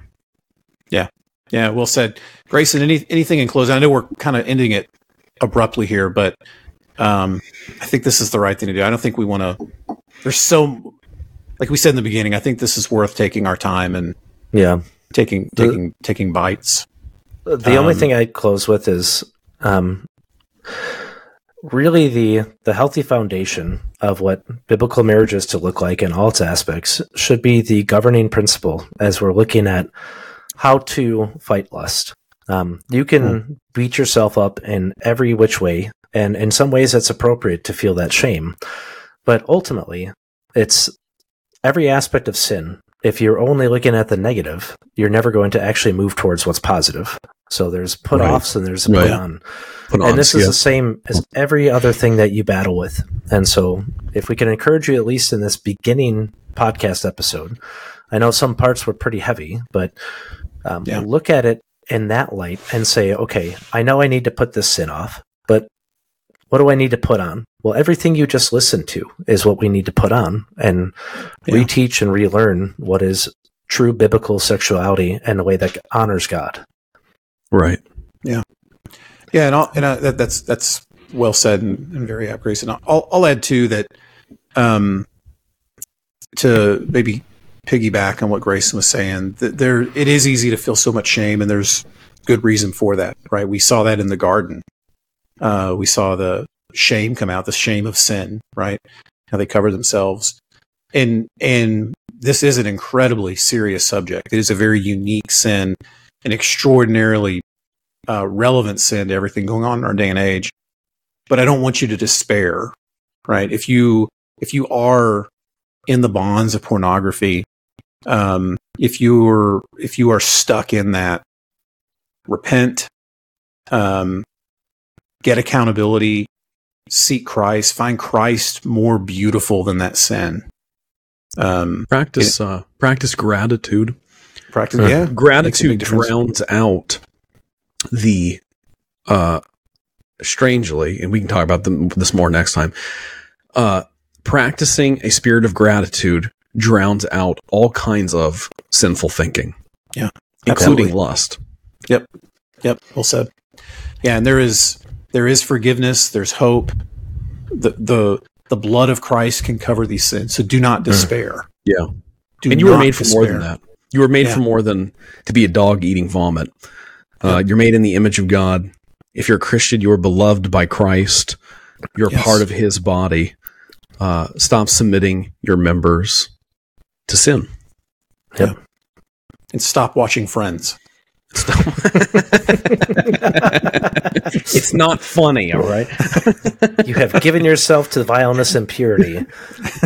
Yeah, Yeah. well said, Grayson. Any anything in closing? I know we're kind of ending it abruptly here, but um, I think this is the right thing to do. I don't think we want to. There's so, like we said in the beginning, I think this is worth taking our time and Yeah. taking The- taking taking bites. The only Um, thing I'd close with is um, really the the healthy foundation of what biblical marriage is to look like in all its aspects should be the governing principle as we're looking at how to fight lust. Um, you can beat yourself up in every which way, and in some ways it's appropriate to feel that shame. But ultimately, it's every aspect of sin. If you're only looking at the negative, you're never going to actually move towards what's positive. So there's put offs and there's a Right. put on. Put on And this is yeah. the same as every other thing that you battle with. And so, if we can encourage you, at least in this beginning podcast episode, I know some parts were pretty heavy, but um, Yeah. look at it in that light and say, okay, I know I need to put this sin off, but what do I need to put on? Well, everything you just listened to is what we need to put on and Yeah. reteach and relearn what is true biblical sexuality and the way that honors God. right. Yeah, Yeah, and, I'll, and I, that, that's that's well said and, and very apt, Grayson. I'll, I'll add too that um, to maybe piggyback on what Grayson was saying. There, it is easy to feel so much shame, and there's good reason for that, right? We saw that in the garden. Uh, we saw the shame come out, the shame of sin, right? How they cover themselves, and and this is an incredibly serious subject. It is a very unique sin, an extraordinarily uh, relevant sin to everything going on in our day and age. But I don't want you to despair, right? If you if you are in the bonds of pornography, um, if you're if you are stuck in that, repent, um, get accountability, seek Christ, find Christ more beautiful than that sin. Um, Practice uh, practice gratitude. practice, Hmm. yeah, Gratitude drowns out the uh strangely, and we can talk about them, this more next time. Uh practicing a spirit of gratitude drowns out all kinds of sinful thinking. Yeah, Including absolutely. lust. Yep. Yep. Well said. Yeah, and there is there is forgiveness. There's hope. The the the blood of Christ can cover these sins. So do not despair. Yeah. Do and you were made for more than that. You were made Yeah. for more than to be a dog eating vomit. Uh, You're made in the image of God. If you're a Christian, you are beloved by Christ. You're Yes. part of His body. Uh, stop submitting your members to sin. Yeah. And stop watching Friends. Stop. it's not funny, all right. You have given yourself to vileness and purity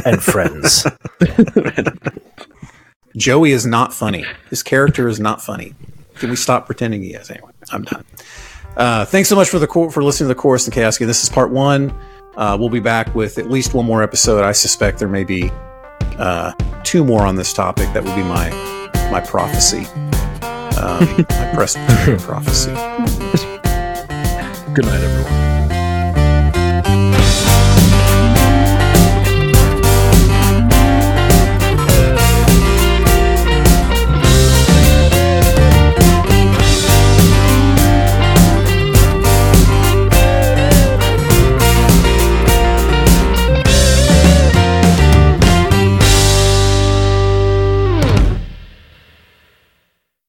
and friends. Joey is not funny. His character is not funny. Can we stop pretending he is? Anyway, I'm done. Uh, thanks so much for the cor- for listening to the chorus and chaos. This is part one. Uh, we'll be back with at least one more episode. I suspect there may be uh, two more on this topic. That would be my my prophecy, um, my Presbyterian prophecy. Good night, everyone.